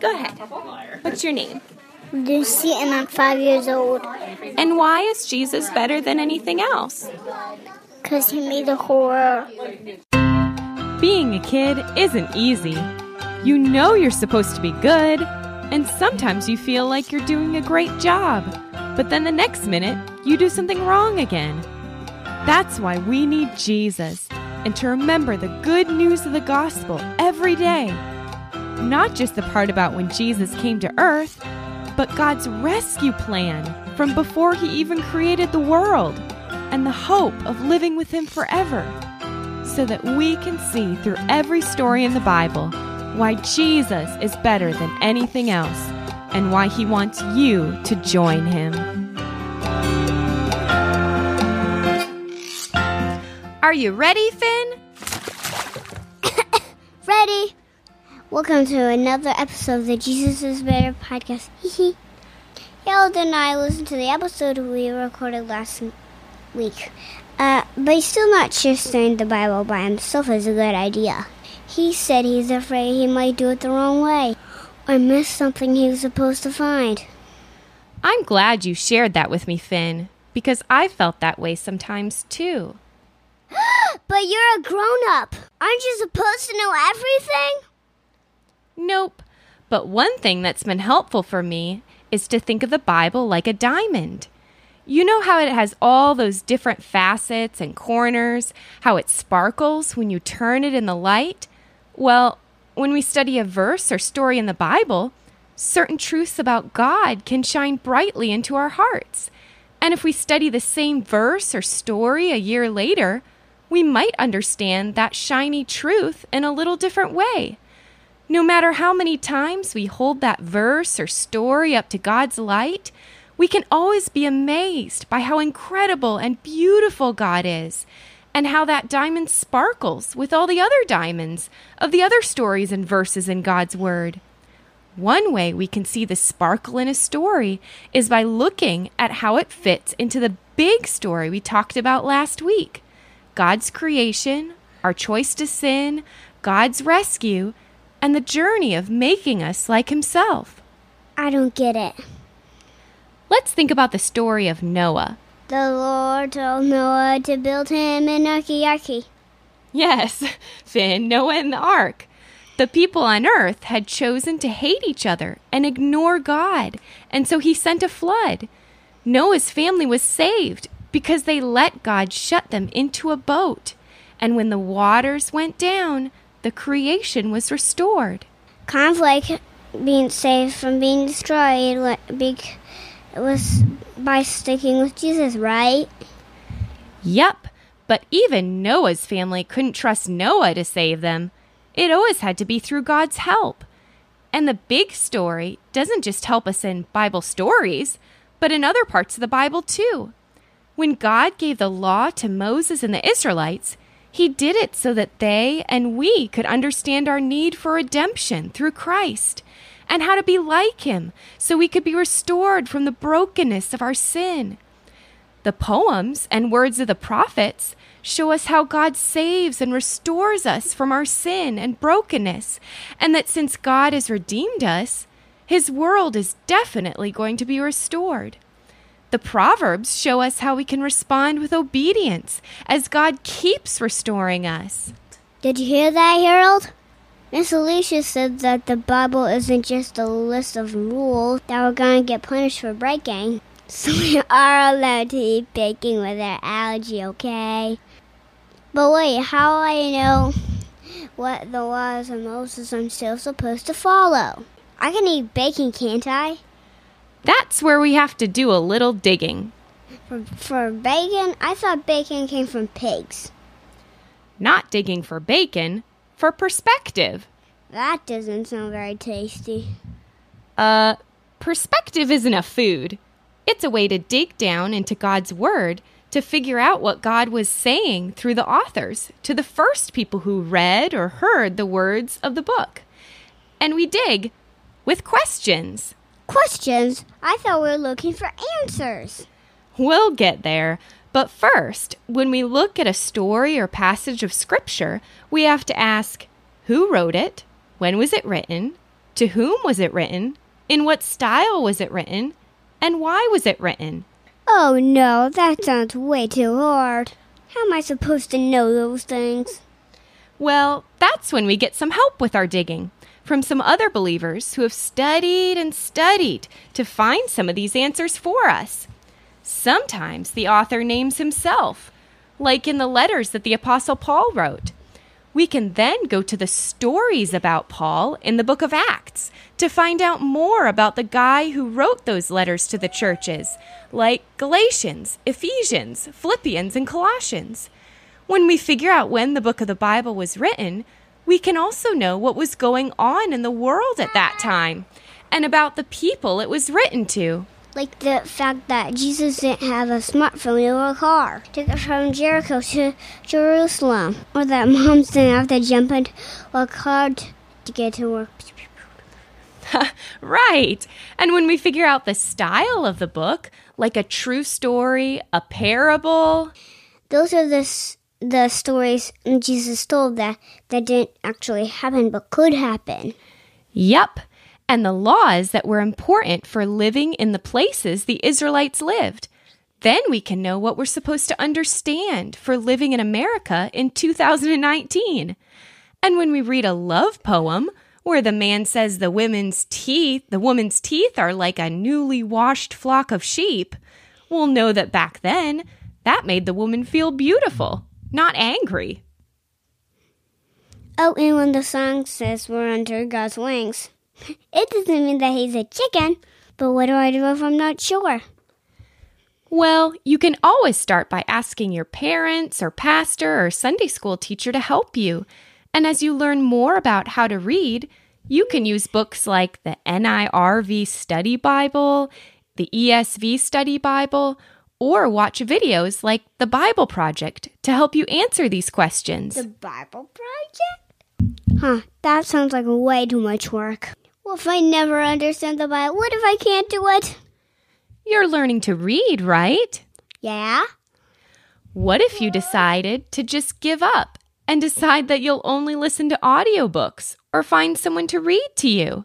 Go ahead. What's your name? Lucy, and I'm five years old. And why is Jesus better than anything else? Because he made the whole world. Being a kid isn't easy. You know you're supposed to be good, and sometimes you feel like you're doing a great job. But then the next minute, you do something wrong again. That's why we need Jesus and to remember the good news of the gospel every day. Not just the part about when Jesus came to earth, but God's rescue plan from before he even created the world and the hope of living with him forever. So that we can see through every story in the Bible why Jesus is better than anything else and why he wants you to join him. Are you ready, Finn? Ready? Welcome to another episode of the Jesus is Better podcast. Harold and I listened to the episode we recorded last week. Uh, but he's still not sure studying the Bible by himself is a good idea. He said he's afraid he might do it the wrong way or miss something he was supposed to find. I'm glad you shared that with me, Finn, because I felt that way sometimes too. But you're a grown up. Aren't you supposed to know everything? Nope. But one thing that's been helpful for me is to think of the Bible like a diamond. You know how it has all those different facets and corners, how it sparkles when you turn it in the light? Well, when we study a verse or story in the Bible, certain truths about God can shine brightly into our hearts. And if we study the same verse or story a year later, we might understand that shiny truth in a little different way. No matter how many times we hold that verse or story up to God's light, we can always be amazed by how incredible and beautiful God is, and how that diamond sparkles with all the other diamonds of the other stories and verses in God's Word. One way we can see the sparkle in a story is by looking at how it fits into the big story we talked about last week God's creation, our choice to sin, God's rescue, and the journey of making us like Himself. I don't get it. Let's think about the story of Noah. The Lord told Noah to build him an arky Yes, Finn, Noah and the ark. The people on earth had chosen to hate each other and ignore God, and so he sent a flood. Noah's family was saved because they let God shut them into a boat. And when the waters went down, the creation was restored. Kind of like being saved from being destroyed was by sticking with Jesus, right? Yep, but even Noah's family couldn't trust Noah to save them. It always had to be through God's help. And the big story doesn't just help us in Bible stories, but in other parts of the Bible too. When God gave the law to Moses and the Israelites, he did it so that they and we could understand our need for redemption through Christ and how to be like him so we could be restored from the brokenness of our sin. The poems and words of the prophets show us how God saves and restores us from our sin and brokenness, and that since God has redeemed us, his world is definitely going to be restored. The Proverbs show us how we can respond with obedience as God keeps restoring us. Did you hear that, Harold? Miss Alicia said that the Bible isn't just a list of rules that we're going to get punished for breaking. So we are allowed to eat bacon with our allergy, okay? But wait, how do I know what the laws of Moses I'm still supposed to follow? I can eat bacon, can't I? That's where we have to do a little digging. For, for bacon? I thought bacon came from pigs. Not digging for bacon, for perspective. That doesn't sound very tasty. Uh, perspective isn't a food. It's a way to dig down into God's Word to figure out what God was saying through the authors to the first people who read or heard the words of the book. And we dig with questions. Questions? I thought we were looking for answers. We'll get there. But first, when we look at a story or passage of Scripture, we have to ask who wrote it? When was it written? To whom was it written? In what style was it written? And why was it written? Oh no, that sounds way too hard. How am I supposed to know those things? Well, that's when we get some help with our digging from some other believers who have studied and studied to find some of these answers for us. Sometimes the author names himself, like in the letters that the Apostle Paul wrote. We can then go to the stories about Paul in the book of Acts to find out more about the guy who wrote those letters to the churches, like Galatians, Ephesians, Philippians, and Colossians. When we figure out when the book of the Bible was written, we can also know what was going on in the world at that time and about the people it was written to. Like the fact that Jesus didn't have a smartphone or a car to get from Jericho to Jerusalem, or that moms didn't have to jump into a car to get to work. right. And when we figure out the style of the book, like a true story, a parable, those are the the stories Jesus told that that didn't actually happen but could happen. Yep and the laws that were important for living in the places the Israelites lived. Then we can know what we're supposed to understand for living in America in 2019. And when we read a love poem where the man says the women's teeth, the woman's teeth are like a newly washed flock of sheep, we'll know that back then that made the woman feel beautiful, not angry. Oh, and when the song says we're under God's wings. It doesn't mean that he's a chicken, but what do I do if I'm not sure? Well, you can always start by asking your parents or pastor or Sunday school teacher to help you. And as you learn more about how to read, you can use books like the NIRV Study Bible, the ESV Study Bible, or watch videos like the Bible Project to help you answer these questions. The Bible Project? Huh, that sounds like way too much work. What if I never understand the Bible? What if I can't do it? You're learning to read, right? Yeah. What if you decided to just give up and decide that you'll only listen to audiobooks or find someone to read to you?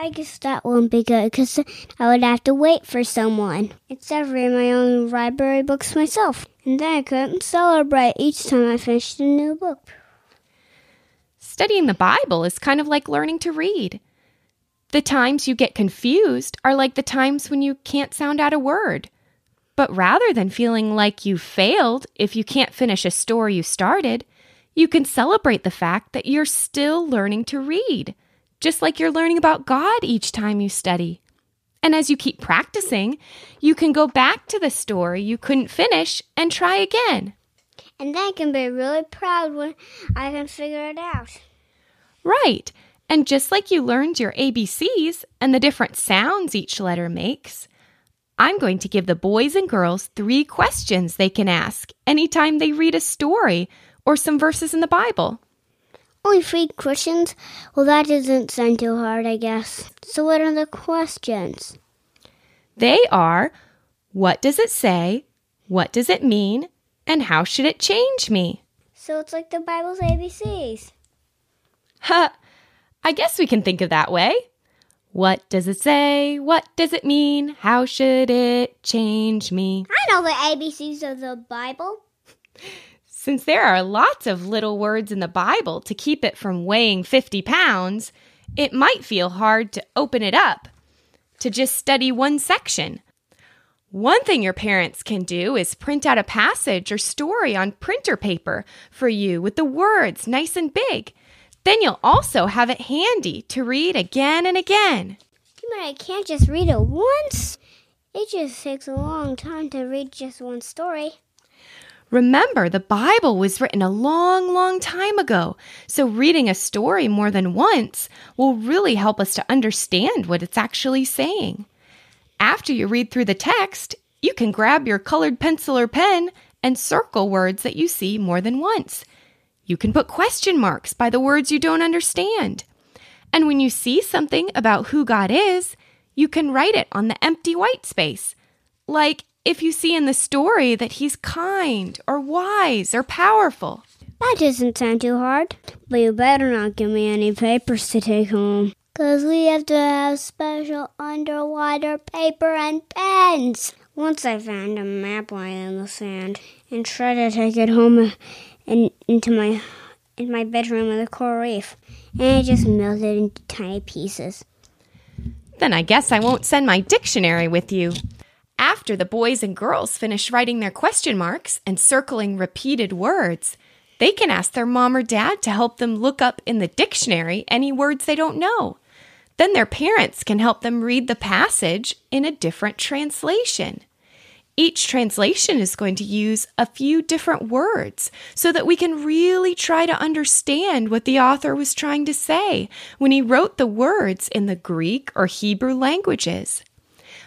I guess that won't be good because I would have to wait for someone instead of reading my own library books myself. And then I couldn't celebrate each time I finished a new book. Studying the Bible is kind of like learning to read. The times you get confused are like the times when you can't sound out a word. But rather than feeling like you failed if you can't finish a story you started, you can celebrate the fact that you're still learning to read, just like you're learning about God each time you study. And as you keep practicing, you can go back to the story you couldn't finish and try again. And then I can be really proud when I can figure it out. Right. And just like you learned your ABCs and the different sounds each letter makes, I'm going to give the boys and girls three questions they can ask anytime they read a story or some verses in the Bible. Only three questions? Well, that doesn't sound too hard, I guess. So, what are the questions? They are What does it say? What does it mean? And how should it change me? So, it's like the Bible's ABCs. Huh. I guess we can think of that way. What does it say? What does it mean? How should it change me? I know the ABCs of the Bible. Since there are lots of little words in the Bible to keep it from weighing 50 pounds, it might feel hard to open it up to just study one section. One thing your parents can do is print out a passage or story on printer paper for you with the words nice and big. Then you'll also have it handy to read again and again. But I can't just read it once. It just takes a long time to read just one story. Remember, the Bible was written a long, long time ago, so reading a story more than once will really help us to understand what it's actually saying. After you read through the text, you can grab your colored pencil or pen and circle words that you see more than once. You can put question marks by the words you don't understand. And when you see something about who God is, you can write it on the empty white space. Like if you see in the story that he's kind or wise or powerful. That doesn't sound too hard. But you better not give me any papers to take home. Because we have to have special underwater paper and pens. Once I found a map lying in the sand and tried to take it home and into my in my bedroom in the coral reef, and it just melted into tiny pieces. Then I guess I won't send my dictionary with you. After the boys and girls finish writing their question marks and circling repeated words, they can ask their mom or dad to help them look up in the dictionary any words they don't know. Then their parents can help them read the passage in a different translation. Each translation is going to use a few different words so that we can really try to understand what the author was trying to say when he wrote the words in the Greek or Hebrew languages.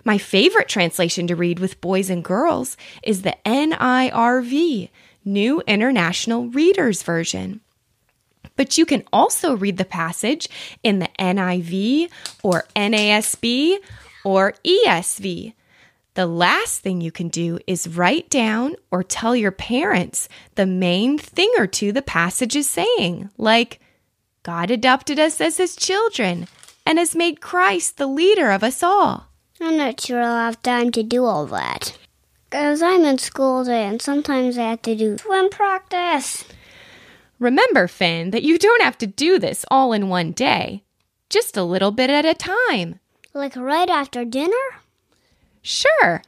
My favorite translation to read with boys and girls is the NIRV, New International Reader's Version. But you can also read the passage in the NIV or NASB or ESV. The last thing you can do is write down or tell your parents the main thing or two the passage is saying, like, God adopted us as his children and has made Christ the leader of us all. I'm not sure I'll have time to do all that. Because I'm in school day and sometimes I have to do swim practice. Remember, Finn, that you don't have to do this all in one day, just a little bit at a time. Like right after dinner? Sure.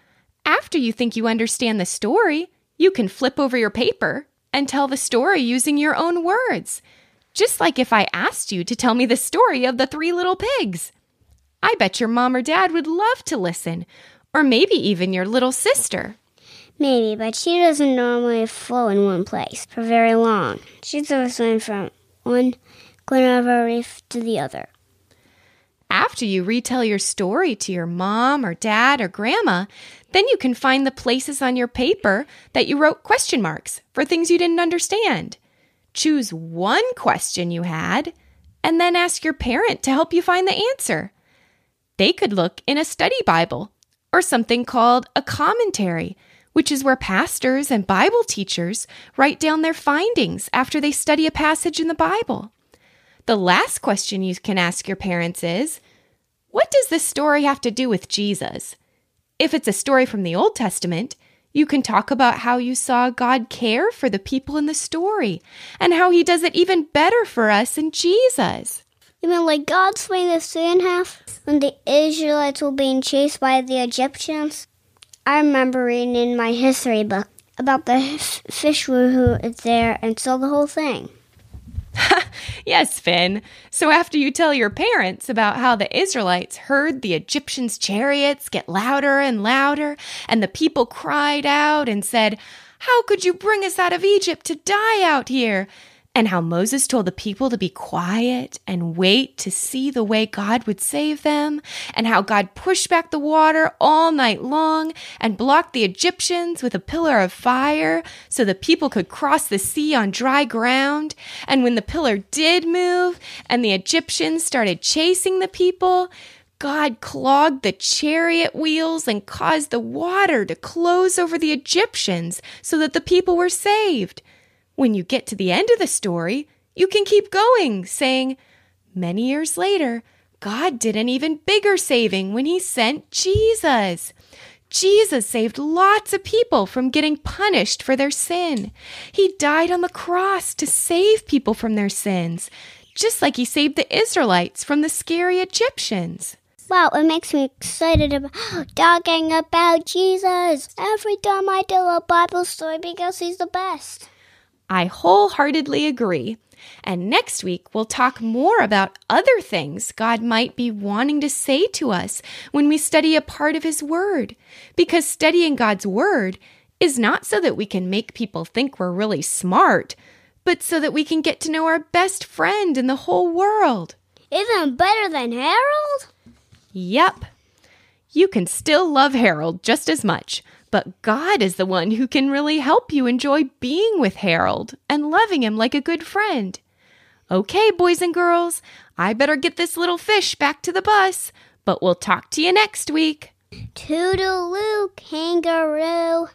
After you think you understand the story, you can flip over your paper and tell the story using your own words. Just like if I asked you to tell me the story of the three little pigs. I bet your mom or dad would love to listen, or maybe even your little sister. Maybe, but she doesn't normally flow in one place for very long. She's always going from one corner of a reef to the other. After you retell your story to your mom or dad or grandma, then you can find the places on your paper that you wrote question marks for things you didn't understand. Choose one question you had and then ask your parent to help you find the answer. They could look in a study Bible or something called a commentary, which is where pastors and Bible teachers write down their findings after they study a passage in the Bible. The last question you can ask your parents is What does this story have to do with Jesus? If it's a story from the Old Testament, you can talk about how you saw God care for the people in the story and how he does it even better for us in Jesus. You mean like God split the sea in half when the Israelites were being chased by the Egyptians? I remember reading in my history book about the f- fish who is there and saw the whole thing. yes, Finn. So after you tell your parents about how the Israelites heard the Egyptians' chariots get louder and louder, and the people cried out and said, How could you bring us out of Egypt to die out here? And how Moses told the people to be quiet and wait to see the way God would save them, and how God pushed back the water all night long and blocked the Egyptians with a pillar of fire so the people could cross the sea on dry ground. And when the pillar did move and the Egyptians started chasing the people, God clogged the chariot wheels and caused the water to close over the Egyptians so that the people were saved. When you get to the end of the story, you can keep going, saying, Many years later, God did an even bigger saving when He sent Jesus. Jesus saved lots of people from getting punished for their sin. He died on the cross to save people from their sins, just like He saved the Israelites from the scary Egyptians. Wow, it makes me excited about talking about Jesus every time I tell a Bible story because He's the best. I wholeheartedly agree. And next week, we'll talk more about other things God might be wanting to say to us when we study a part of His Word. Because studying God's Word is not so that we can make people think we're really smart, but so that we can get to know our best friend in the whole world. Isn't better than Harold? Yep. You can still love Harold just as much, but God is the one who can really help you enjoy being with Harold and loving him like a good friend. Okay, boys and girls, I better get this little fish back to the bus, but we'll talk to you next week. Toodaloo, kangaroo.